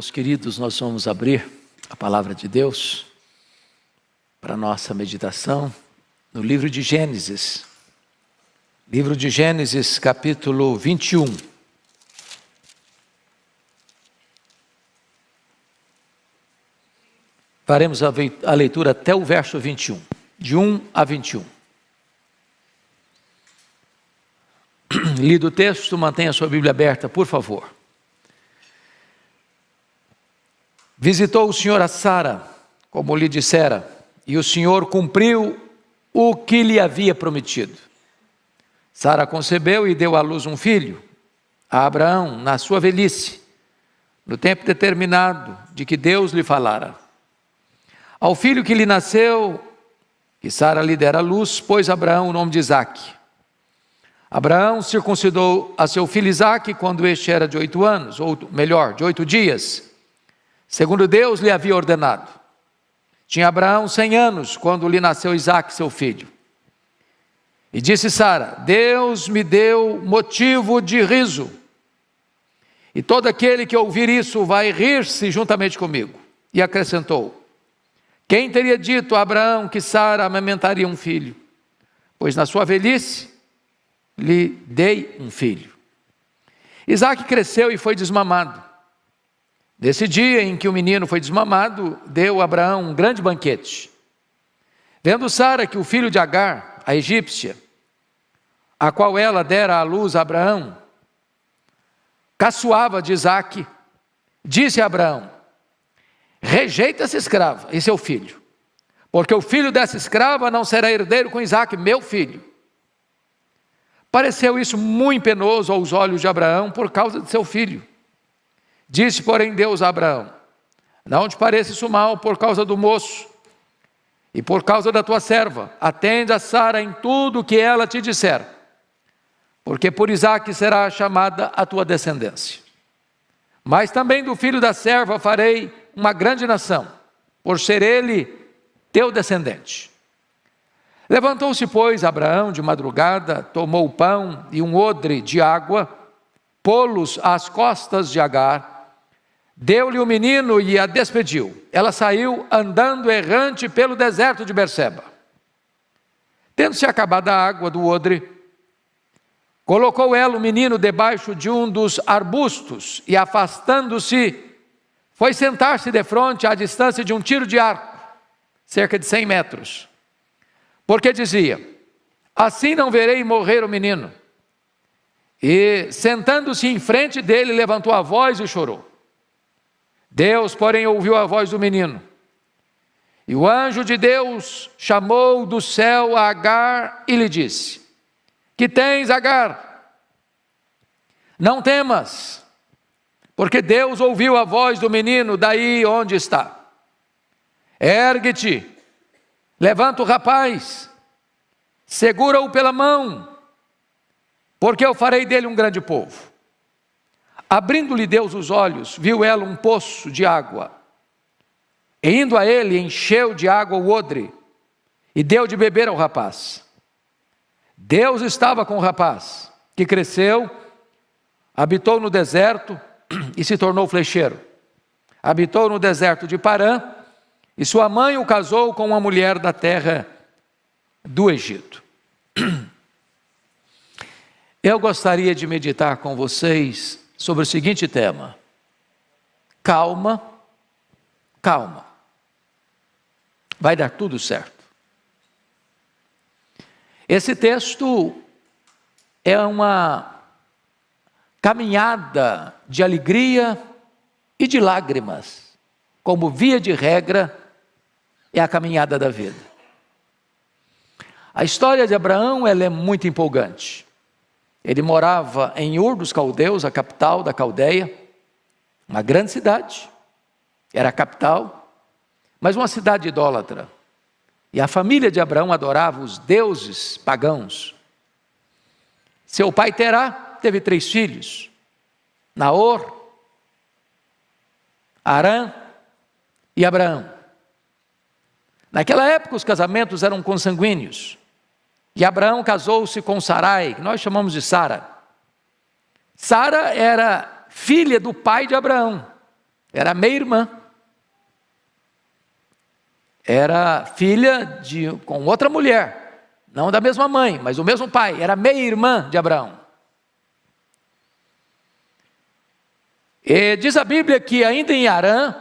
Meus queridos, nós vamos abrir a palavra de Deus para nossa meditação no livro de Gênesis. Livro de Gênesis, capítulo 21. Faremos a leitura até o verso 21, de 1 a 21. Lido o texto, mantenha sua Bíblia aberta, por favor. Visitou o Senhor a Sara, como lhe dissera, e o Senhor cumpriu o que lhe havia prometido. Sara concebeu e deu à luz um filho, a Abraão, na sua velhice, no tempo determinado de que Deus lhe falara. Ao filho que lhe nasceu, que Sara lhe dera luz, pôs Abraão o nome de Isaque. Abraão circuncidou a seu filho Isaque quando este era de oito anos, ou melhor, de oito dias segundo Deus lhe havia ordenado. Tinha Abraão cem anos quando lhe nasceu Isaac, seu filho. E disse Sara: Deus me deu motivo de riso, e todo aquele que ouvir isso vai rir-se juntamente comigo. E acrescentou: Quem teria dito a Abraão que Sara amamentaria um filho? Pois na sua velhice lhe dei um filho. Isaac cresceu e foi desmamado. Nesse dia em que o menino foi desmamado, deu Abraão um grande banquete. Vendo Sara que o filho de Agar, a egípcia, a qual ela dera à luz a Abraão, caçoava de Isaac, disse a Abraão: Rejeita essa escrava e seu filho, porque o filho dessa escrava não será herdeiro com Isaac, meu filho. Pareceu isso muito penoso aos olhos de Abraão por causa de seu filho. Disse, porém, Deus a Abraão: Não te pareça isso mal por causa do moço e por causa da tua serva. Atende a Sara em tudo o que ela te disser, porque por Isaque será chamada a tua descendência. Mas também do filho da serva farei uma grande nação, por ser ele teu descendente. Levantou-se, pois, Abraão de madrugada, tomou o pão e um odre de água, pô-los às costas de Agar, Deu-lhe o menino e a despediu. Ela saiu andando errante pelo deserto de Berseba. Tendo-se acabado a água do odre, colocou ela o menino debaixo de um dos arbustos e, afastando-se, foi sentar-se de frente à distância de um tiro de arco, cerca de cem metros. Porque dizia: Assim não verei morrer o menino. E, sentando-se em frente dele, levantou a voz e chorou. Deus, porém, ouviu a voz do menino. E o anjo de Deus chamou do céu a Agar e lhe disse: Que tens, Agar? Não temas, porque Deus ouviu a voz do menino daí onde está. Ergue-te, levanta o rapaz, segura-o pela mão, porque eu farei dele um grande povo. Abrindo-lhe Deus os olhos, viu ela um poço de água. E indo a ele, encheu de água o odre e deu de beber ao rapaz. Deus estava com o rapaz, que cresceu, habitou no deserto e se tornou flecheiro. Habitou no deserto de Parã e sua mãe o casou com uma mulher da terra do Egito. Eu gostaria de meditar com vocês sobre o seguinte tema: calma, calma. Vai dar tudo certo. Esse texto é uma caminhada de alegria e de lágrimas, como via de regra é a caminhada da vida. A história de Abraão ela é muito empolgante. Ele morava em Ur dos Caldeus, a capital da Caldeia, uma grande cidade, era a capital, mas uma cidade idólatra. E a família de Abraão adorava os deuses pagãos. Seu pai Terá teve três filhos: Naor, Arã e Abraão. Naquela época os casamentos eram consanguíneos. E Abraão casou-se com Sarai, que nós chamamos de Sara. Sara era filha do pai de Abraão, era meia-irmã. Era filha de com outra mulher, não da mesma mãe, mas do mesmo pai, era meia-irmã de Abraão. E diz a Bíblia que ainda em Arã,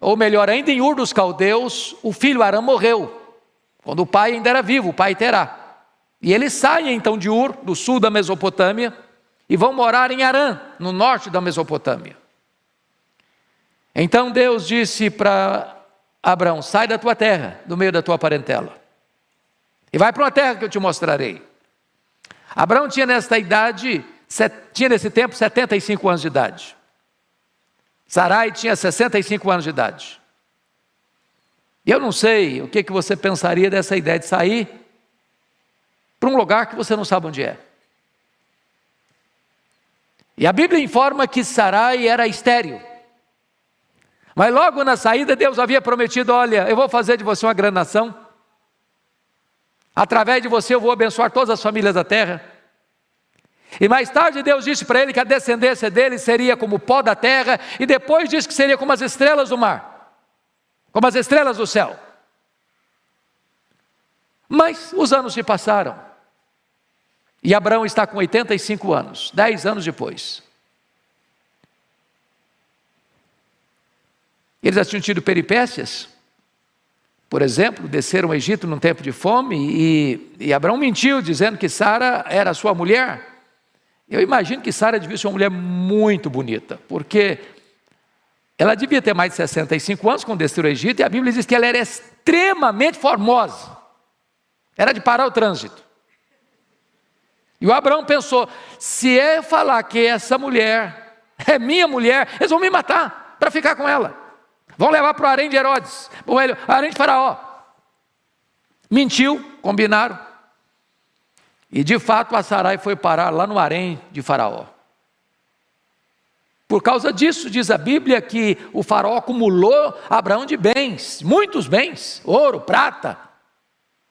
ou melhor, ainda em Ur dos Caldeus, o filho Arã morreu, quando o pai ainda era vivo, o pai Terá. E eles saem então de Ur, do sul da Mesopotâmia, e vão morar em Arã, no norte da Mesopotâmia. Então Deus disse para Abraão: sai da tua terra, do meio da tua parentela, e vai para uma terra que eu te mostrarei. Abraão tinha nesta idade, tinha nesse tempo 75 anos de idade. Sarai tinha 65 anos de idade. E eu não sei o que, que você pensaria dessa ideia de sair para um lugar que você não sabe onde é. E a Bíblia informa que Sarai era estéril. Mas logo na saída, Deus havia prometido: Olha, eu vou fazer de você uma grande nação. Através de você eu vou abençoar todas as famílias da terra. E mais tarde Deus disse para ele que a descendência dele seria como o pó da terra, e depois disse que seria como as estrelas do mar, como as estrelas do céu. Mas os anos se passaram, e Abraão está com 85 anos, 10 anos depois. Eles já tinham tido peripécias. Por exemplo, desceram ao Egito num tempo de fome e, e Abraão mentiu, dizendo que Sara era sua mulher. Eu imagino que Sara devia ser uma mulher muito bonita, porque ela devia ter mais de 65 anos quando desceu ao Egito, e a Bíblia diz que ela era extremamente formosa. Era de parar o trânsito. E o Abraão pensou: se eu falar que essa mulher é minha mulher, eles vão me matar para ficar com ela. Vão levar para o harém de Herodes, o harém de Faraó. Mentiu, combinaram. E de fato a Sarai foi parar lá no harém de Faraó. Por causa disso, diz a Bíblia que o faraó acumulou Abraão de bens, muitos bens: ouro, prata,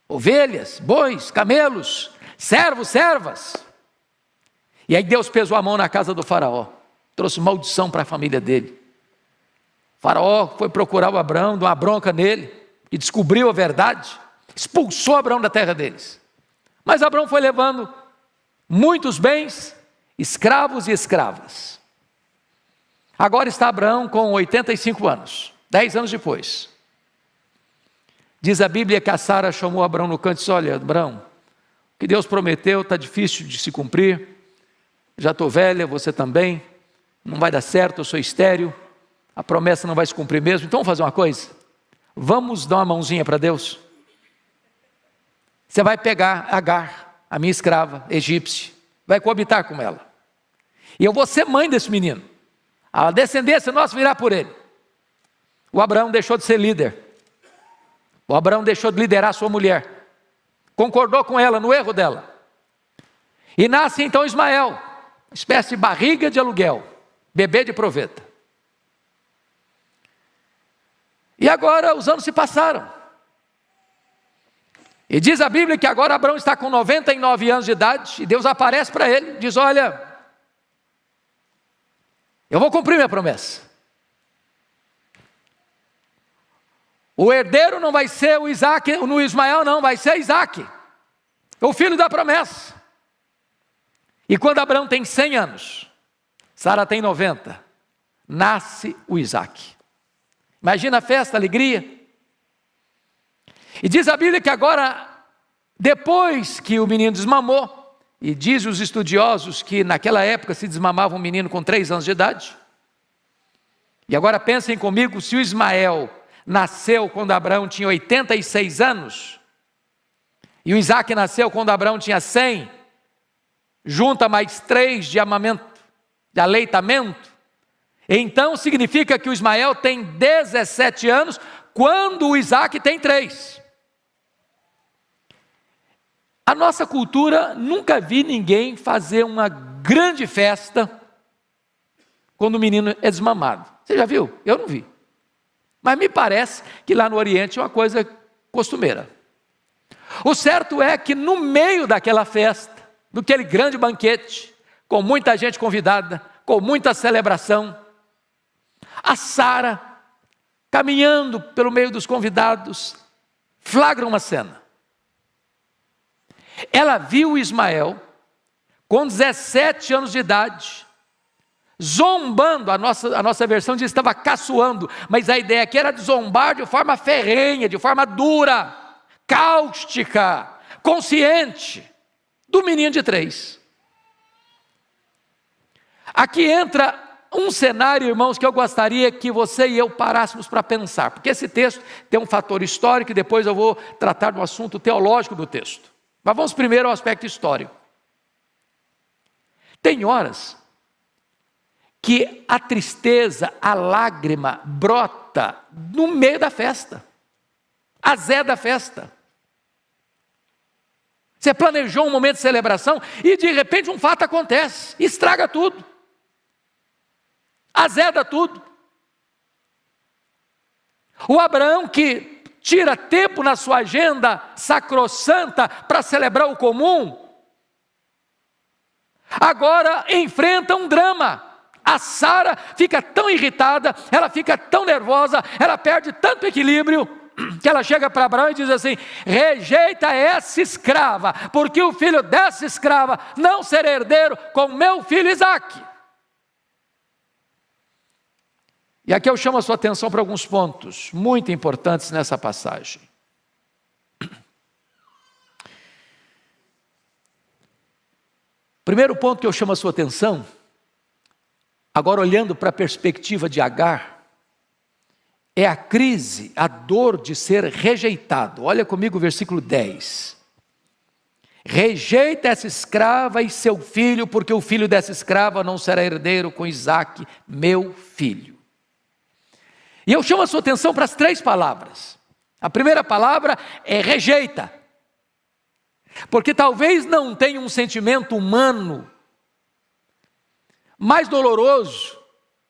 ovelhas, bois, camelos, servos, servas. E aí Deus pesou a mão na casa do faraó, trouxe maldição para a família dele. O faraó foi procurar o Abraão, deu uma bronca nele, e descobriu a verdade, expulsou Abraão da terra deles. Mas Abraão foi levando muitos bens, escravos e escravas. Agora está Abraão com 85 anos, 10 anos depois. Diz a Bíblia que a Sara chamou Abraão no canto e disse: Olha, Abraão, que Deus prometeu está difícil de se cumprir. Já estou velha, você também. Não vai dar certo, eu sou estéreo a promessa não vai se cumprir mesmo, então vamos fazer uma coisa? Vamos dar uma mãozinha para Deus? Você vai pegar Agar, a minha escrava egípcia, vai coabitar com ela. E eu vou ser mãe desse menino. A descendência nossa virá por ele. O Abraão deixou de ser líder. O Abraão deixou de liderar sua mulher. Concordou com ela no erro dela. E nasce então Ismael, espécie de barriga de aluguel, bebê de proveta. E agora os anos se passaram. E diz a Bíblia que agora Abraão está com 99 anos de idade, e Deus aparece para ele, diz: Olha, eu vou cumprir minha promessa. O herdeiro não vai ser o Isaac, no Ismael, não, vai ser Isaac, o filho da promessa. E quando Abraão tem 100 anos, Sara tem 90, nasce o Isaac. Imagina a festa, a alegria. E diz a Bíblia que agora, depois que o menino desmamou, e diz os estudiosos que naquela época se desmamava um menino com três anos de idade. E agora pensem comigo, se o Ismael nasceu quando Abraão tinha 86 anos, e o Isaac nasceu quando Abraão tinha 100, junta mais três de amamento, de aleitamento, então significa que o Ismael tem 17 anos, quando o Isaac tem 3. A nossa cultura nunca vi ninguém fazer uma grande festa quando o menino é desmamado. Você já viu? Eu não vi. Mas me parece que lá no Oriente é uma coisa costumeira. O certo é que no meio daquela festa, daquele grande banquete, com muita gente convidada, com muita celebração, a Sara, caminhando pelo meio dos convidados, flagra uma cena. Ela viu Ismael, com 17 anos de idade, zombando, a nossa, a nossa versão diz estava caçoando, mas a ideia aqui era de zombar de forma ferrenha, de forma dura, cáustica, consciente, do menino de três. Aqui entra um cenário, irmãos, que eu gostaria que você e eu parássemos para pensar, porque esse texto tem um fator histórico e depois eu vou tratar do assunto teológico do texto. Mas vamos primeiro ao aspecto histórico. Tem horas que a tristeza, a lágrima brota no meio da festa, a zé da festa. Você planejou um momento de celebração e de repente um fato acontece, estraga tudo azeda tudo. O Abraão que tira tempo na sua agenda sacrossanta para celebrar o comum, agora enfrenta um drama. A Sara fica tão irritada, ela fica tão nervosa, ela perde tanto equilíbrio, que ela chega para Abraão e diz assim: rejeita essa escrava, porque o filho dessa escrava não será herdeiro com meu filho Isaque. E aqui eu chamo a sua atenção para alguns pontos muito importantes nessa passagem. Primeiro ponto que eu chamo a sua atenção, agora olhando para a perspectiva de Agar, é a crise, a dor de ser rejeitado. Olha comigo o versículo 10. Rejeita essa escrava e seu filho, porque o filho dessa escrava não será herdeiro com Isaac, meu filho. E eu chamo a sua atenção para as três palavras. A primeira palavra é rejeita. Porque talvez não tenha um sentimento humano mais doloroso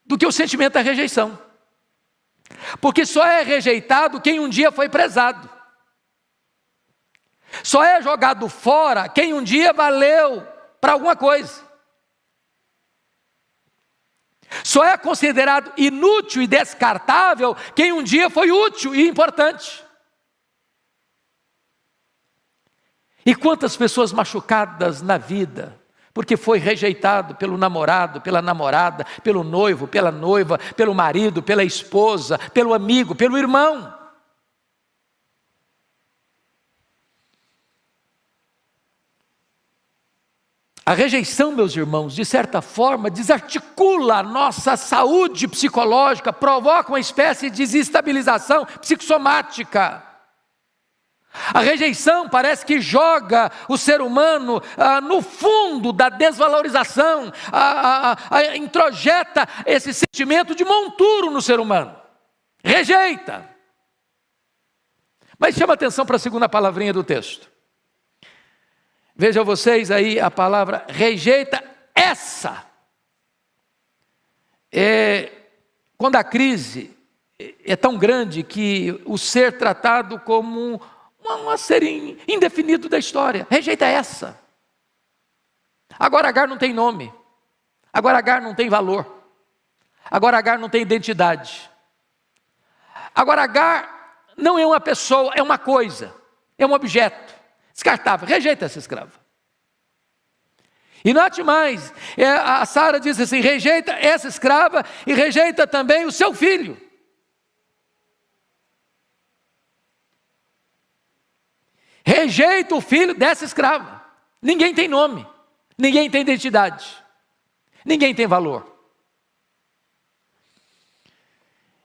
do que o sentimento da rejeição. Porque só é rejeitado quem um dia foi prezado. Só é jogado fora quem um dia valeu para alguma coisa. Só é considerado inútil e descartável quem um dia foi útil e importante. E quantas pessoas machucadas na vida, porque foi rejeitado pelo namorado, pela namorada, pelo noivo, pela noiva, pelo marido, pela esposa, pelo amigo, pelo irmão. A rejeição, meus irmãos, de certa forma, desarticula a nossa saúde psicológica, provoca uma espécie de desestabilização psicossomática. A rejeição parece que joga o ser humano ah, no fundo da desvalorização, ah, ah, introjeta esse sentimento de monturo no ser humano. Rejeita. Mas chama atenção para a segunda palavrinha do texto. Vejam vocês aí a palavra rejeita essa. É, quando a crise é tão grande que o ser tratado como um, ser indefinido da história, rejeita essa. Agora Agar não tem nome, agora Agar não tem valor, agora Agar não tem identidade. Agora Agar não é uma pessoa, é uma coisa, é um objeto. Descartável, rejeita essa escrava. E note mais, é, a Sara diz assim: rejeita essa escrava e rejeita também o seu filho. Rejeita o filho dessa escrava. Ninguém tem nome, ninguém tem identidade, ninguém tem valor.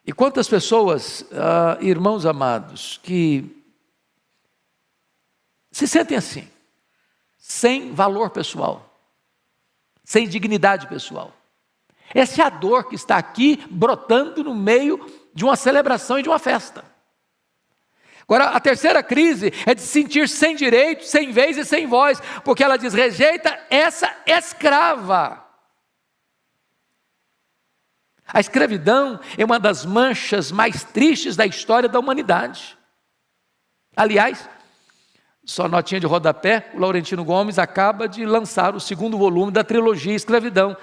E quantas pessoas, uh, irmãos amados, que se sentem assim, sem valor pessoal, sem dignidade pessoal. Essa é a dor que está aqui brotando no meio de uma celebração e de uma festa. Agora, a terceira crise é de se sentir sem direito, sem vez e sem voz, porque ela diz: rejeita essa escrava. A escravidão é uma das manchas mais tristes da história da humanidade. Aliás, só notinha de rodapé, o Laurentino Gomes acaba de lançar o segundo volume da trilogia Escravidão.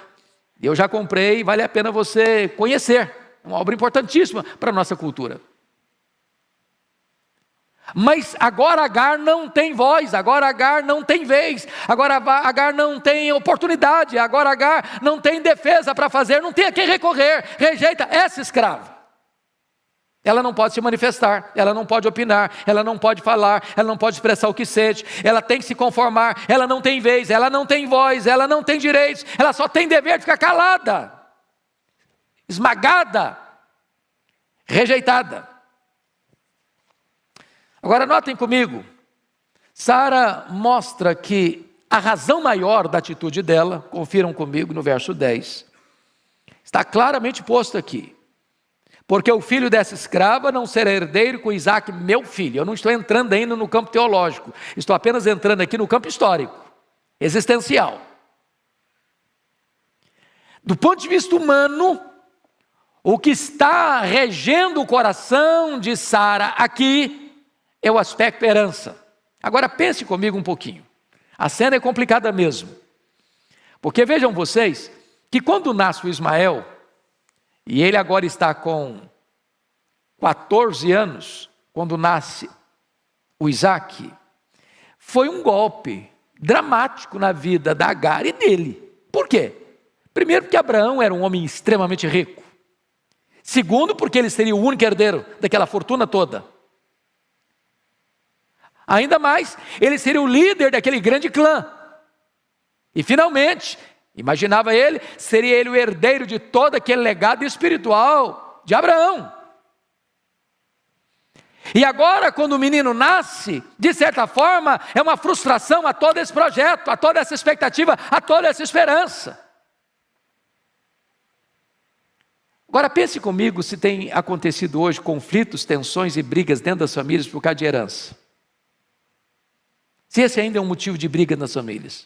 Eu já comprei, vale a pena você conhecer. uma obra importantíssima para a nossa cultura. Mas agora Agar não tem voz, agora Agar não tem vez, agora Agar não tem oportunidade, agora Agar não tem defesa para fazer, não tem a quem recorrer, rejeita essa escrava. Ela não pode se manifestar, ela não pode opinar, ela não pode falar, ela não pode expressar o que sente, ela tem que se conformar, ela não tem vez, ela não tem voz, ela não tem direitos, ela só tem dever de ficar calada, esmagada, rejeitada. Agora notem comigo, Sara mostra que a razão maior da atitude dela, confiram comigo no verso 10, está claramente posto aqui. Porque o filho dessa escrava não será herdeiro com Isaac, meu filho. Eu não estou entrando ainda no campo teológico, estou apenas entrando aqui no campo histórico, existencial. Do ponto de vista humano, o que está regendo o coração de Sara aqui é o aspecto herança. Agora pense comigo um pouquinho. A cena é complicada mesmo. Porque vejam vocês que quando nasce o Ismael, e ele agora está com 14 anos, quando nasce o Isaac, foi um golpe dramático na vida da Agar e dele. Por quê? Primeiro, porque Abraão era um homem extremamente rico. Segundo, porque ele seria o único herdeiro daquela fortuna toda. Ainda mais, ele seria o líder daquele grande clã. E finalmente, imaginava ele, seria ele o herdeiro de todo aquele legado espiritual de Abraão. E agora, quando o menino nasce, de certa forma, é uma frustração a todo esse projeto, a toda essa expectativa, a toda essa esperança. Agora pense comigo se tem acontecido hoje conflitos, tensões e brigas dentro das famílias por causa de herança. Se esse ainda é um motivo de briga nas famílias.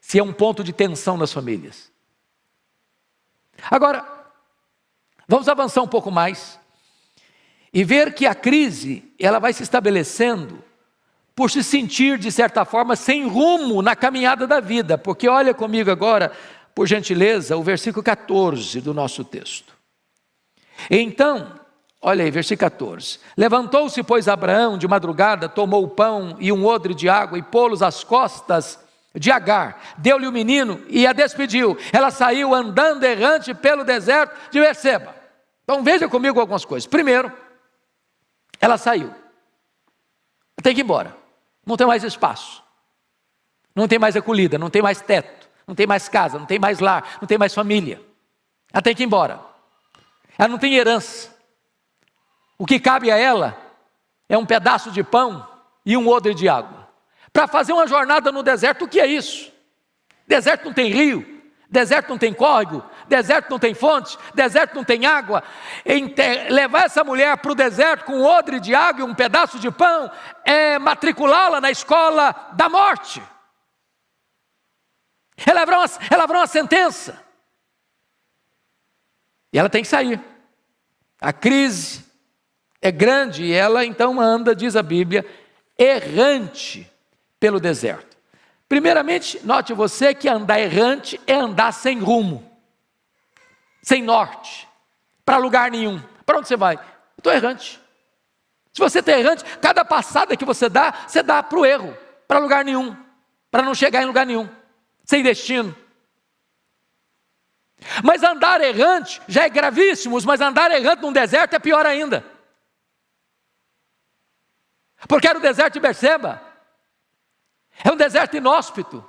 Se é um ponto de tensão nas famílias. Agora, vamos avançar um pouco mais e ver que a crise, ela vai se estabelecendo por se sentir de certa forma sem rumo na caminhada da vida, porque olha comigo agora, por gentileza, o versículo 14 do nosso texto. Então, Olha aí, versículo 14. Levantou-se, pois, Abraão de madrugada, tomou o pão e um odre de água e pô-los às costas de Agar. Deu-lhe o menino e a despediu. Ela saiu andando errante pelo deserto de Berseba. Então veja comigo algumas coisas. Primeiro, ela saiu. Tem que ir embora. Não tem mais espaço. Não tem mais acolhida, não tem mais teto, não tem mais casa, não tem mais lar, não tem mais família. Ela tem que ir embora. Ela não tem herança. O que cabe a ela é um pedaço de pão e um odre de água. Para fazer uma jornada no deserto, o que é isso? Deserto não tem rio, deserto não tem córrego, deserto não tem fonte, deserto não tem água. levar essa mulher para o deserto com um odre de água e um pedaço de pão é matriculá-la na escola da morte. Ela haverá uma, ela uma sentença. E ela tem que sair. A crise é grande e ela então anda, diz a Bíblia, errante pelo deserto. Primeiramente, note você que andar errante é andar sem rumo, sem norte, para lugar nenhum. Para onde você vai? Estou errante. Se você está errante, cada passada que você dá, você dá para o erro, para lugar nenhum, para não chegar em lugar nenhum, sem destino. Mas andar errante já é gravíssimo, mas andar errante num deserto é pior ainda. Porque era o deserto de Berseba. É um deserto inóspito,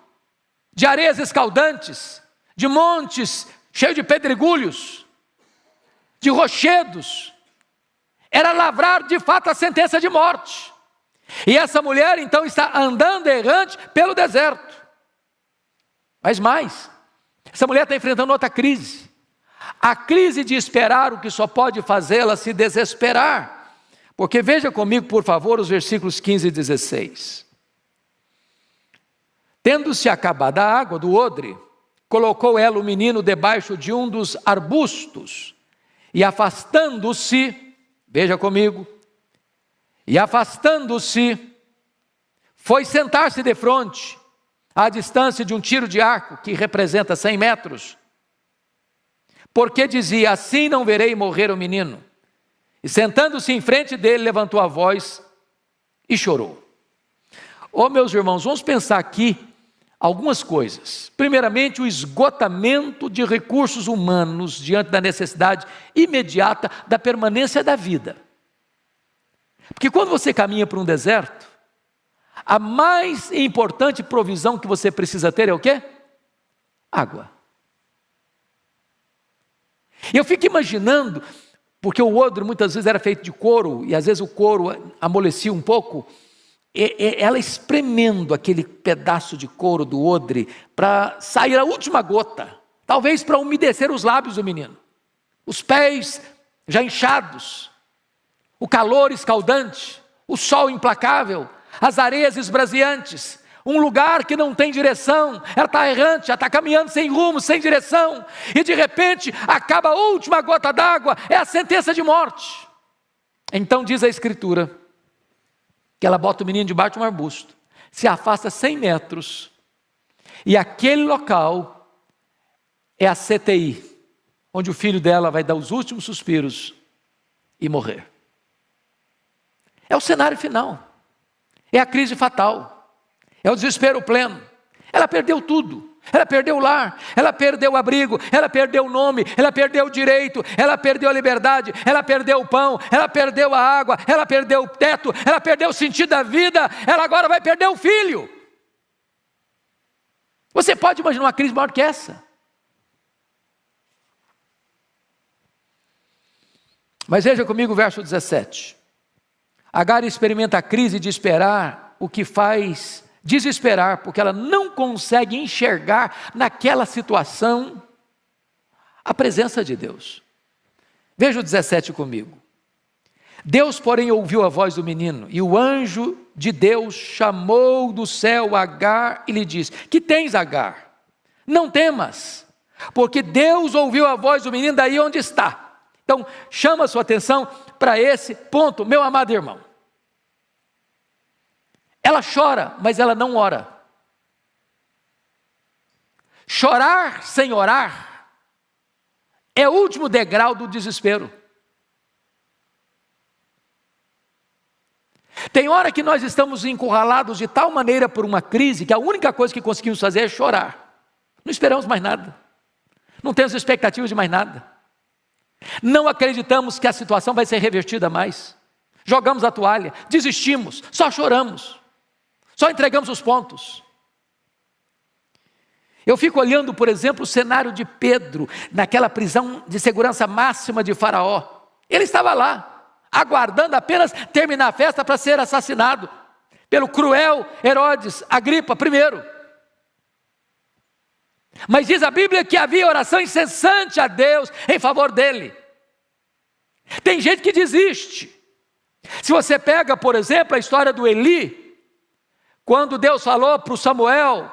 de areias escaldantes, de montes cheios de pedregulhos, de rochedos. Era lavrar de fato a sentença de morte. E essa mulher então está andando errante pelo deserto. Mas mais, essa mulher está enfrentando outra crise. A crise de esperar o que só pode fazê-la se desesperar. Porque veja comigo, por favor, os versículos 15 e 16. Tendo-se acabado a água do odre, colocou ela o menino debaixo de um dos arbustos, e afastando-se, veja comigo, e afastando-se, foi sentar-se de frente, à distância de um tiro de arco, que representa 100 metros, porque dizia: Assim não verei morrer o menino. E sentando-se em frente dele, levantou a voz e chorou. Oh, meus irmãos, vamos pensar aqui algumas coisas. Primeiramente, o esgotamento de recursos humanos diante da necessidade imediata da permanência da vida. Porque quando você caminha por um deserto, a mais importante provisão que você precisa ter é o quê? Água. Eu fico imaginando, porque o odre muitas vezes era feito de couro, e às vezes o couro amolecia um pouco, ela espremendo aquele pedaço de couro do odre para sair a última gota, talvez para umedecer os lábios do menino, os pés já inchados, o calor escaldante, o sol implacável, as areias esbraseantes, um lugar que não tem direção, ela está errante, ela está caminhando sem rumo, sem direção, e de repente acaba a última gota d'água, é a sentença de morte. Então diz a Escritura, que ela bota o menino debaixo de um arbusto, se afasta 100 metros, e aquele local é a CTI, onde o filho dela vai dar os últimos suspiros e morrer. É o cenário final, é a crise fatal, é o desespero pleno. Ela perdeu tudo. Ela perdeu o lar, ela perdeu o abrigo, ela perdeu o nome, ela perdeu o direito, ela perdeu a liberdade, ela perdeu o pão, ela perdeu a água, ela perdeu o teto, ela perdeu o sentido da vida, ela agora vai perder o filho. Você pode imaginar uma crise maior que essa? Mas veja comigo o verso 17. Agar experimenta a crise de esperar o que faz desesperar, porque ela não consegue enxergar naquela situação a presença de Deus. Veja o 17 comigo. Deus, porém, ouviu a voz do menino, e o anjo de Deus chamou do céu Agar e lhe disse: Que tens, Agar? Não temas, porque Deus ouviu a voz do menino daí onde está. Então, chama a sua atenção para esse ponto, meu amado irmão. Ela chora, mas ela não ora. Chorar sem orar é o último degrau do desespero. Tem hora que nós estamos encurralados de tal maneira por uma crise que a única coisa que conseguimos fazer é chorar. Não esperamos mais nada. Não temos expectativas de mais nada. Não acreditamos que a situação vai ser revertida mais. Jogamos a toalha, desistimos, só choramos. Só entregamos os pontos. Eu fico olhando, por exemplo, o cenário de Pedro, naquela prisão de segurança máxima de Faraó. Ele estava lá, aguardando apenas terminar a festa para ser assassinado pelo cruel Herodes Agripa I. Mas diz a Bíblia que havia oração incessante a Deus em favor dele. Tem gente que desiste. Se você pega, por exemplo, a história do Eli, quando Deus falou para o Samuel,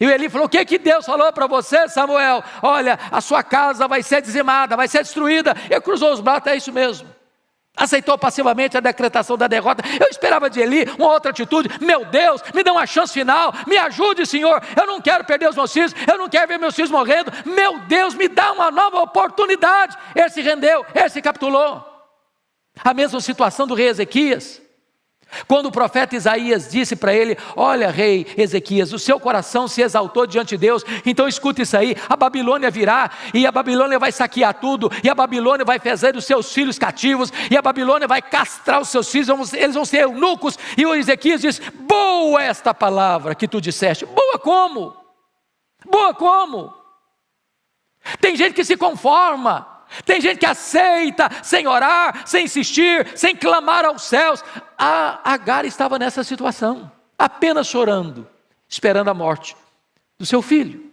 e ele falou: O que, que Deus falou para você, Samuel? Olha, a sua casa vai ser dizimada, vai ser destruída. Ele cruzou os braços, é isso mesmo. Aceitou passivamente a decretação da derrota. Eu esperava de Eli uma outra atitude. Meu Deus, me dá uma chance final. Me ajude, Senhor. Eu não quero perder os meus filhos. Eu não quero ver meus filhos morrendo. Meu Deus, me dá uma nova oportunidade. Ele se rendeu, ele se capitulou. A mesma situação do rei Ezequias. Quando o profeta Isaías disse para ele: Olha, rei Ezequias, o seu coração se exaltou diante de Deus, então escuta isso aí: a Babilônia virá, e a Babilônia vai saquear tudo, e a Babilônia vai fazer os seus filhos cativos, e a Babilônia vai castrar os seus filhos, eles vão ser eunucos. E o Ezequias diz: Boa esta palavra que tu disseste. Boa como? Boa como? Tem gente que se conforma, tem gente que aceita sem orar, sem insistir, sem clamar aos céus. A Agar estava nessa situação, apenas chorando, esperando a morte do seu filho.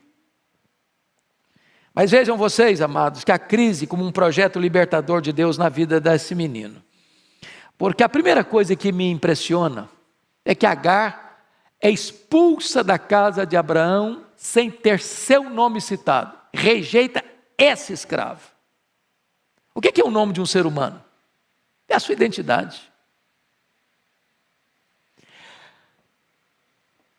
Mas vejam vocês, amados, que a crise como um projeto libertador de Deus na vida desse menino. Porque a primeira coisa que me impressiona é que Agar é expulsa da casa de Abraão sem ter seu nome citado. Rejeita esse escravo. O que é o nome de um ser humano? É a sua identidade.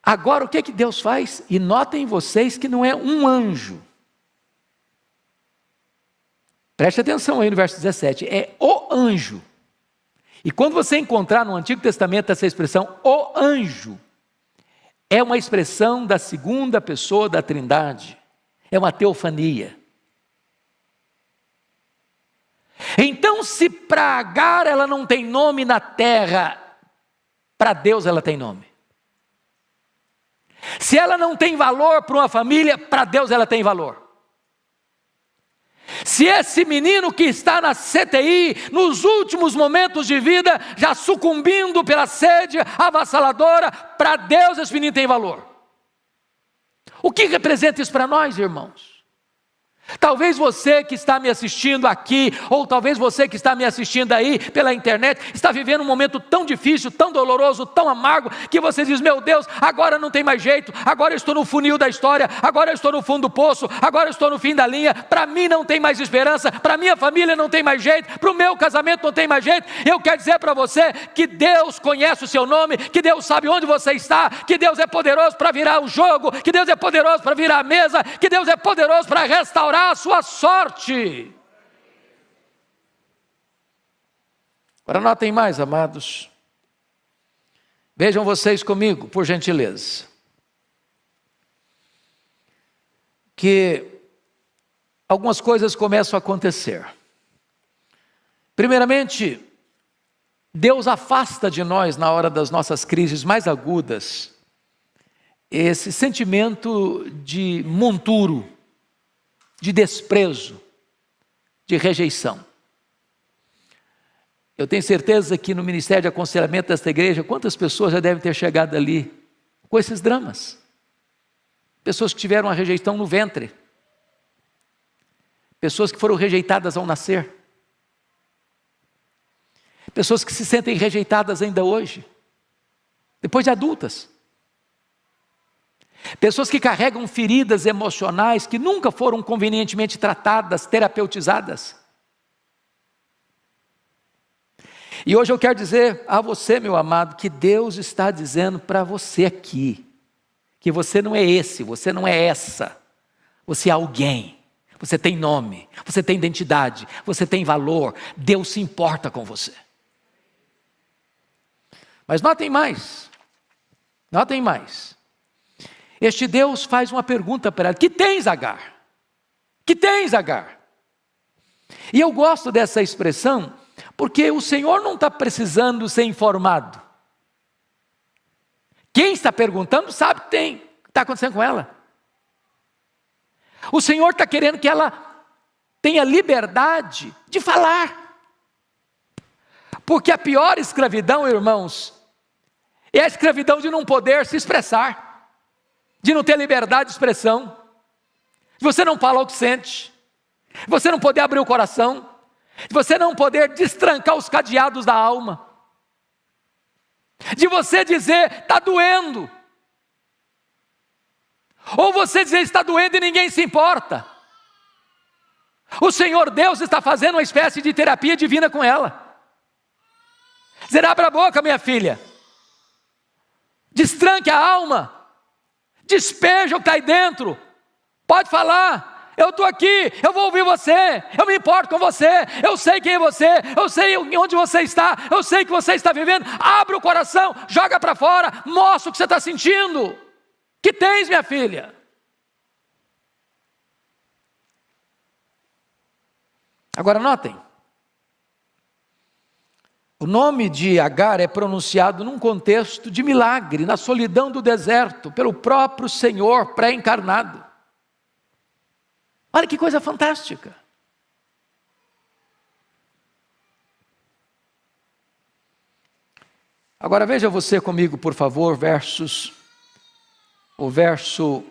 Agora, o que que Deus faz? E notem vocês que não é um anjo. Preste atenção aí no verso 17: é o anjo. E quando você encontrar no Antigo Testamento essa expressão, o anjo, é uma expressão da segunda pessoa da Trindade, é uma teofania. Então, se para Agar ela não tem nome na terra, para Deus ela tem nome. Se ela não tem valor para uma família, para Deus ela tem valor. Se esse menino que está na CTI, nos últimos momentos de vida, já sucumbindo pela sede avassaladora, para Deus esse menino tem valor. O que representa isso para nós, irmãos? Talvez você que está me assistindo aqui, ou talvez você que está me assistindo aí pela internet, está vivendo um momento tão difícil, tão doloroso, tão amargo, que você diz: Meu Deus, agora não tem mais jeito, agora eu estou no funil da história, agora eu estou no fundo do poço, agora eu estou no fim da linha, para mim não tem mais esperança, para minha família não tem mais jeito, para o meu casamento não tem mais jeito. Eu quero dizer para você que Deus conhece o seu nome, que Deus sabe onde você está, que Deus é poderoso para virar o jogo, que Deus é poderoso para virar a mesa, que Deus é poderoso para restaurar a sua sorte. Agora notem mais, amados. Vejam vocês comigo, por gentileza. Que algumas coisas começam a acontecer. Primeiramente, Deus afasta de nós, na hora das nossas crises mais agudas, esse sentimento de monturo, de desprezo, de rejeição. Eu tenho certeza que no ministério de aconselhamento desta igreja, quantas pessoas já devem ter chegado ali com esses dramas? Pessoas que tiveram a rejeição no ventre, pessoas que foram rejeitadas ao nascer, pessoas que se sentem rejeitadas ainda hoje, depois de adultas. Pessoas que carregam feridas emocionais que nunca foram convenientemente tratadas, terapeutizadas. E hoje eu quero dizer a você, meu amado, que Deus está dizendo para você aqui, que você não é esse, você não é essa, você é alguém, você tem nome, você tem identidade, você tem valor, Deus se importa com você. Mas notem mais, notem mais. Este Deus faz uma pergunta para ela: Que tens, Agar? Que tens, Agar? E eu gosto dessa expressão, porque o Senhor não está precisando ser informado. Quem está perguntando sabe que tem, que está acontecendo com ela. O Senhor está querendo que ela tenha liberdade de falar. Porque a pior escravidão, irmãos, é a escravidão de não poder se expressar de não ter liberdade de expressão, de você não falar o que sente, de você não poder abrir o coração, de você não poder destrancar os cadeados da alma, de você dizer está doendo, ou você dizer está doendo e ninguém se importa. O Senhor Deus está fazendo uma espécie de terapia divina com ela. Dizer, abra a boca, minha filha. Destranque a alma. Despeja o que está aí dentro. Pode falar. Eu estou aqui, eu vou ouvir você, eu me importo com você, eu sei quem é você, eu sei onde você está, eu sei que você está vivendo. Abre o coração, joga para fora, mostra o que você está sentindo. Que tens, minha filha? Agora notem. O nome de Agar é pronunciado num contexto de milagre, na solidão do deserto, pelo próprio Senhor pré-encarnado. Olha que coisa fantástica. Agora veja você comigo, por favor, versos, o verso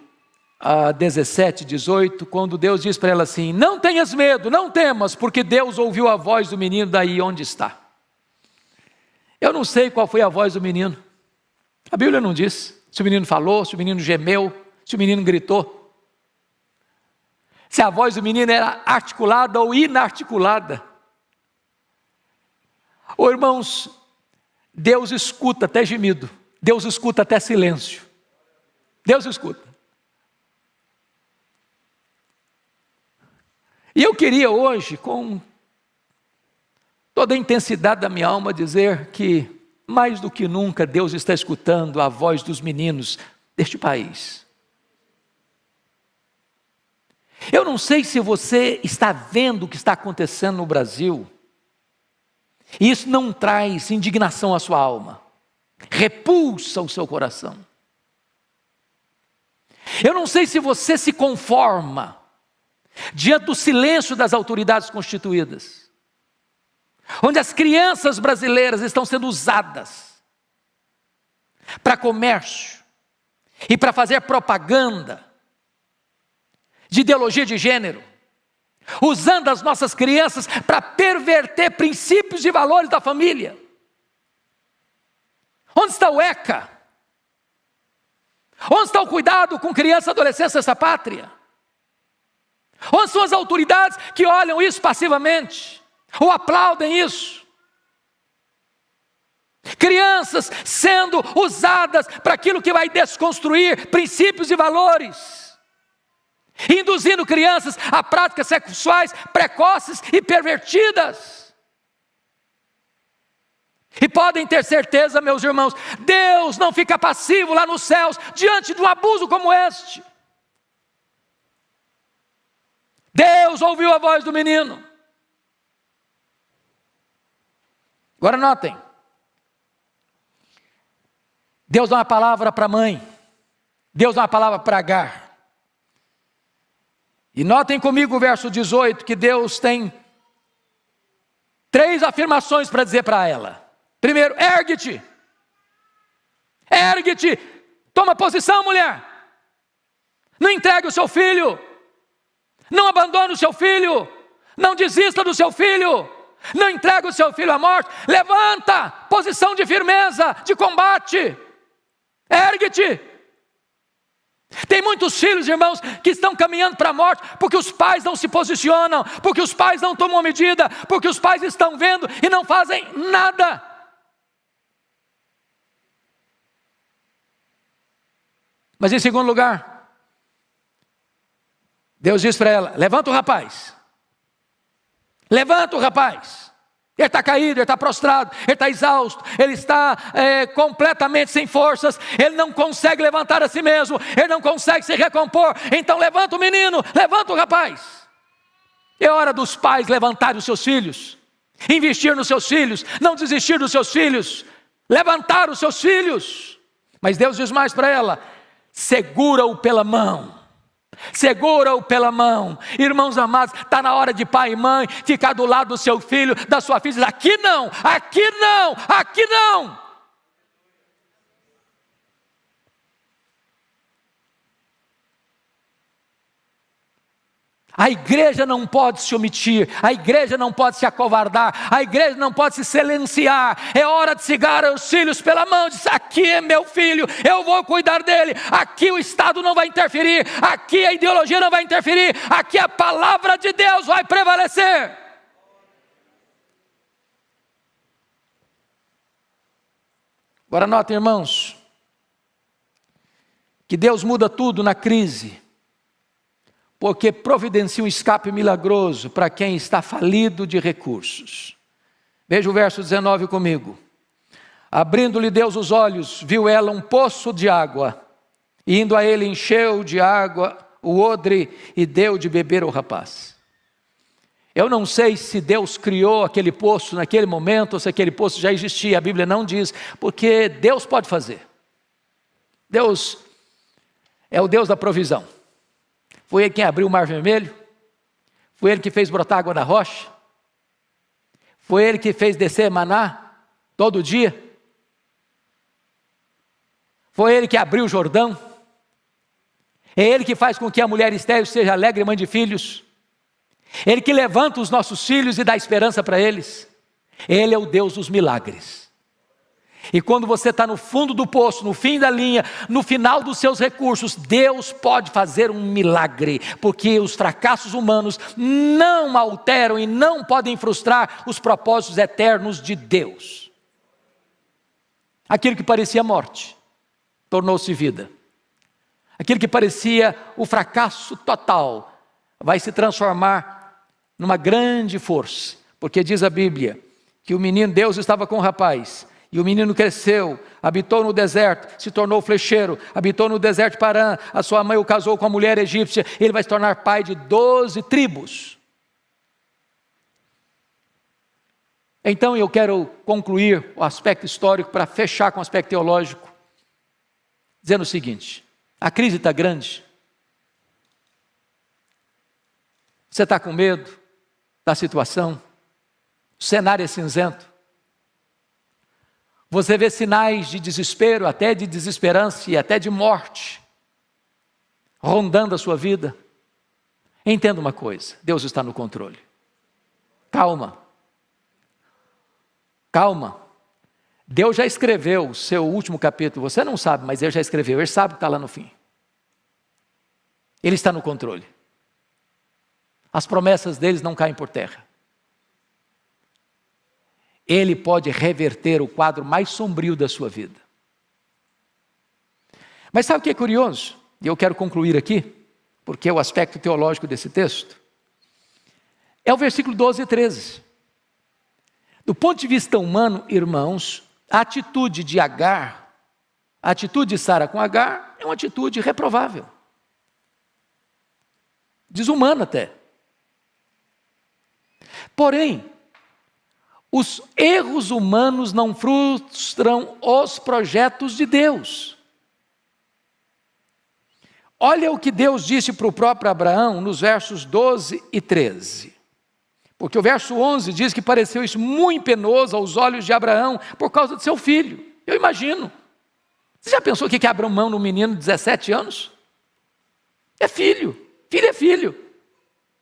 uh, 17, 18, quando Deus diz para ela assim: Não tenhas medo, não temas, porque Deus ouviu a voz do menino daí onde está. Eu não sei qual foi a voz do menino. A Bíblia não diz se o menino falou, se o menino gemeu, se o menino gritou. Se a voz do menino era articulada ou inarticulada. Ô oh, irmãos, Deus escuta até gemido, Deus escuta até silêncio. Deus escuta. E eu queria hoje, com toda a intensidade da minha alma, dizer que, mais do que nunca, Deus está escutando a voz dos meninos deste país. Eu não sei se você está vendo o que está acontecendo no Brasil, e isso não traz indignação à sua alma, repulsa o seu coração. Eu não sei se você se conforma diante do silêncio das autoridades constituídas, onde as crianças brasileiras estão sendo usadas para comércio e para fazer propaganda de ideologia de gênero, usando as nossas crianças para perverter princípios e valores da família. Onde está o ECA? Onde está o cuidado com criança e adolescência dessa pátria? Onde são as autoridades que olham isso passivamente? Ou aplaudem isso? Crianças sendo usadas para aquilo que vai desconstruir princípios e valores induzindo crianças a práticas sexuais precoces e pervertidas. E podem ter certeza, meus irmãos, Deus não fica passivo lá nos céus diante de um abuso como este. Deus ouviu a voz do menino. Agora notem. Deus dá uma palavra para a mãe. Deus dá uma palavra para Agar. E notem comigo o verso 18, que Deus tem três afirmações para dizer para ela. Primeiro, ergue-te. Ergue-te. Toma posição, mulher. Não entregue o seu filho. Não abandone o seu filho. Não desista do seu filho. Não entregue o seu filho à morte. Levanta. Posição de firmeza, de combate. Ergue-te. Tem muitos filhos, irmãos, que estão caminhando para a morte porque os pais não se posicionam, porque os pais não tomam medida, porque os pais estão vendo e não fazem nada. Mas em segundo lugar, Deus diz para ela: levanta o rapaz, levanta o rapaz. Ele está caído, ele está prostrado, ele está exausto, ele está é, completamente sem forças, ele não consegue levantar a si mesmo, ele não consegue se recompor. Então levanta o menino, levanta o rapaz. É hora dos pais levantarem os seus filhos, investir nos seus filhos, não desistir dos seus filhos, levantar os seus filhos. Mas Deus diz mais para ela: segura-o pela mão segura-o pela mão. Irmãos amados, está na hora de pai e mãe ficar do lado do seu filho, da sua filha, aqui não, aqui não, aqui não. A igreja não pode se omitir, a igreja não pode se acovardar, a igreja não pode se silenciar. É hora de segurar os filhos pela mão, diz: aqui é meu filho, eu vou cuidar dele. Aqui o Estado não vai interferir, aqui a ideologia não vai interferir, aqui a palavra de Deus vai prevalecer. Agora notem, irmãos, que Deus muda tudo na crise porque providencia um escape milagroso para quem está falido de recursos. Veja o verso 19 comigo. Abrindo-lhe Deus os olhos, viu ela um poço de água, e indo a ele encheu de água o odre e deu de beber ao rapaz. Eu não sei se Deus criou aquele poço naquele momento ou se aquele poço já existia, a Bíblia não diz, porque Deus pode fazer. Deus é o Deus da provisão. Foi ele quem abriu o mar vermelho? Foi ele que fez brotar água da rocha? Foi ele que fez descer maná todo dia? Foi ele que abriu o Jordão? É ele que faz com que a mulher estéril seja alegre mãe de filhos? Ele que levanta os nossos filhos e dá esperança para eles? Ele é o Deus dos milagres. E quando você está no fundo do poço, no fim da linha, no final dos seus recursos, Deus pode fazer um milagre, porque os fracassos humanos não alteram e não podem frustrar os propósitos eternos de Deus. Aquilo que parecia morte tornou-se vida. Aquilo que parecia o fracasso total vai se transformar numa grande força, porque diz a Bíblia que o menino Deus estava com o rapaz, e o menino cresceu, habitou no deserto, se tornou flecheiro, habitou no deserto de Parã, a sua mãe o casou com a mulher egípcia, ele vai se tornar pai de doze tribos. Então eu quero concluir o aspecto histórico para fechar com o aspecto teológico, dizendo o seguinte: a crise está grande. Você está com medo da situação? O cenário é cinzento. Você vê sinais de desespero, até de desesperança e até de morte, rondando a sua vida. Entenda uma coisa: Deus está no controle. Calma. Calma. Deus já escreveu o seu último capítulo. Você não sabe, mas Deus já escreveu. Ele sabe que está lá no fim. Ele está no controle. As promessas deles não caem por terra. Ele pode reverter o quadro mais sombrio da sua vida. Mas sabe o que é curioso? E eu quero concluir aqui, porque é o aspecto teológico desse texto. É o versículo 12 e 13. Do ponto de vista humano, irmãos, a atitude de Agar, a atitude de Sara com Agar, é uma atitude reprovável. Desumana até. Porém, os erros humanos não frustram os projetos de Deus. Olha o que Deus disse para o próprio Abraão nos versos 12 e 13. Porque o verso 11 diz que pareceu isso muito penoso aos olhos de Abraão por causa de seu filho. Eu imagino. Você já pensou que que abre mão num menino de 17 anos? É filho. Filho é filho.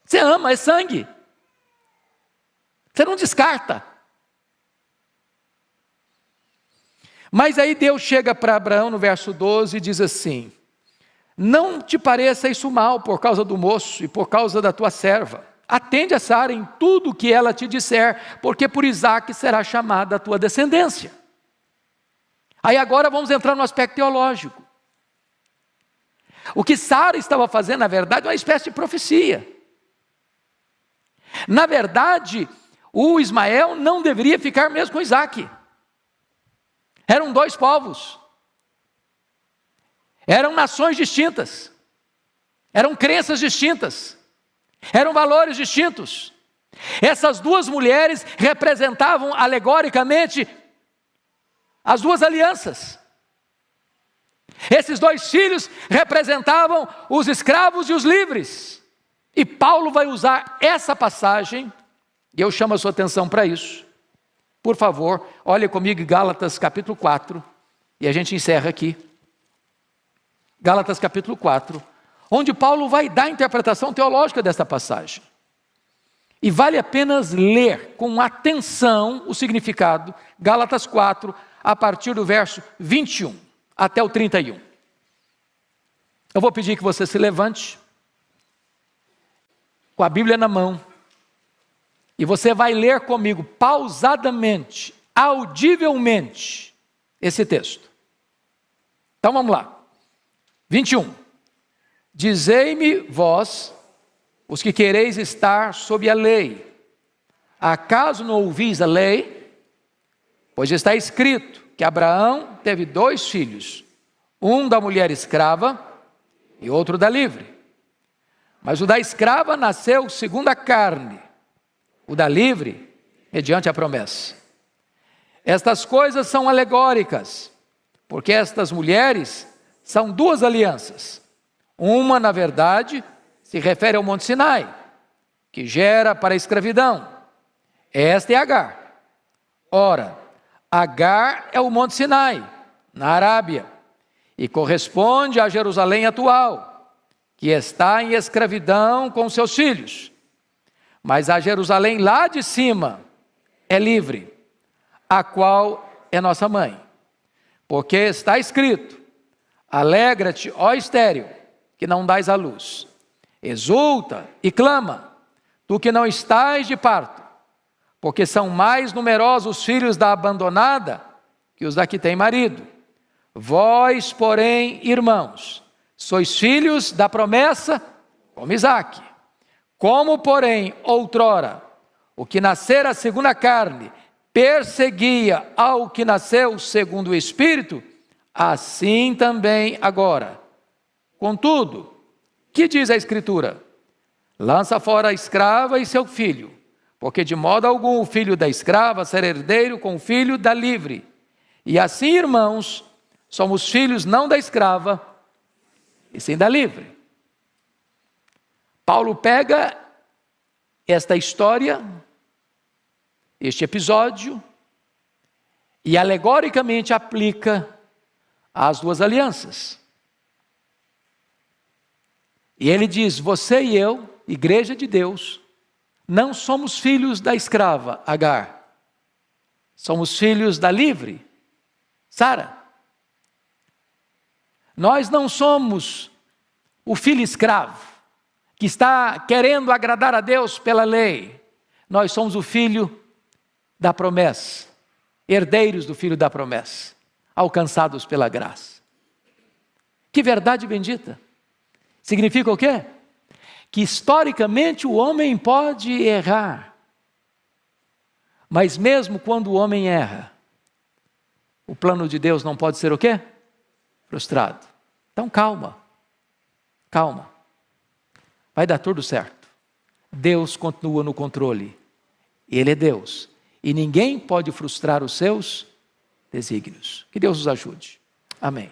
Você ama, é sangue. Você não descarta. Mas aí Deus chega para Abraão no verso 12 e diz assim: Não te pareça isso mal por causa do moço e por causa da tua serva Atende a Sara em tudo o que ela te disser, porque por Isaac será chamada a tua descendência. Aí agora vamos entrar no aspecto teológico. O que Sara estava fazendo, na verdade, é uma espécie de profecia. Na verdade, o Ismael não deveria ficar mesmo com Isaac. Eram dois povos. Eram nações distintas. Eram crenças distintas. Eram valores distintos. Essas duas mulheres representavam alegoricamente as duas alianças. Esses dois filhos representavam os escravos e os livres. E Paulo vai usar essa passagem, e eu chamo a sua atenção para isso. Por favor, olhe comigo Gálatas capítulo 4, e a gente encerra aqui. Gálatas capítulo 4, onde Paulo vai dar a interpretação teológica desta passagem. E vale apenas ler com atenção o significado, Gálatas 4, a partir do verso 21 até o 31. Eu vou pedir que você se levante, com a Bíblia na mão, e você vai ler comigo pausadamente, audivelmente, esse texto. Então vamos lá. 21. Dizei-me vós, os que quereis estar sob a lei, acaso não ouvis a lei? Pois está escrito que Abraão teve dois filhos, um da mulher escrava e outro da livre. Mas o da escrava nasceu segundo a carne, o da livre, mediante a promessa. Estas coisas são alegóricas, porque estas mulheres são duas alianças uma, na verdade, se refere ao Monte Sinai, que gera para a escravidão. Esta é Agar. Ora, Agar é o Monte Sinai, na Arábia, e corresponde a Jerusalém atual, que está em escravidão com seus filhos. Mas a Jerusalém lá de cima é livre, a qual é nossa mãe. Porque está escrito: Alegra-te, ó estéreo, que não dás à luz. Exulta e clama, tu que não estás de parto, porque são mais numerosos os filhos da abandonada que os da que tem marido. Vós, porém, irmãos, sois filhos da promessa, como Isaac. Como, porém, outrora, o que nascera segundo a carne perseguia ao que nasceu segundo o Espírito, assim também agora. Contudo, que diz a Escritura? Lança fora a escrava e seu filho, porque de modo algum o filho da escrava será herdeiro com o filho da livre. E assim, irmãos, somos filhos não da escrava, e sim da livre. Paulo pega esta história, este episódio, e alegoricamente aplica às duas alianças. E ele diz: Você e eu, igreja de Deus, não somos filhos da escrava Agar, somos filhos da livre, Sara. Nós não somos o filho escravo que está querendo agradar a Deus pela lei. Nós somos o filho da promessa, herdeiros do filho da promessa, alcançados pela graça. Que verdade bendita! Significa o quê? Que historicamente o homem pode errar. Mas mesmo quando o homem erra, o plano de Deus não pode ser o quê? Frustrado. Então calma, calma. Vai dar tudo certo. Deus continua no controle. Ele é Deus. E ninguém pode frustrar os seus desígnios. Que Deus nos ajude. Amém.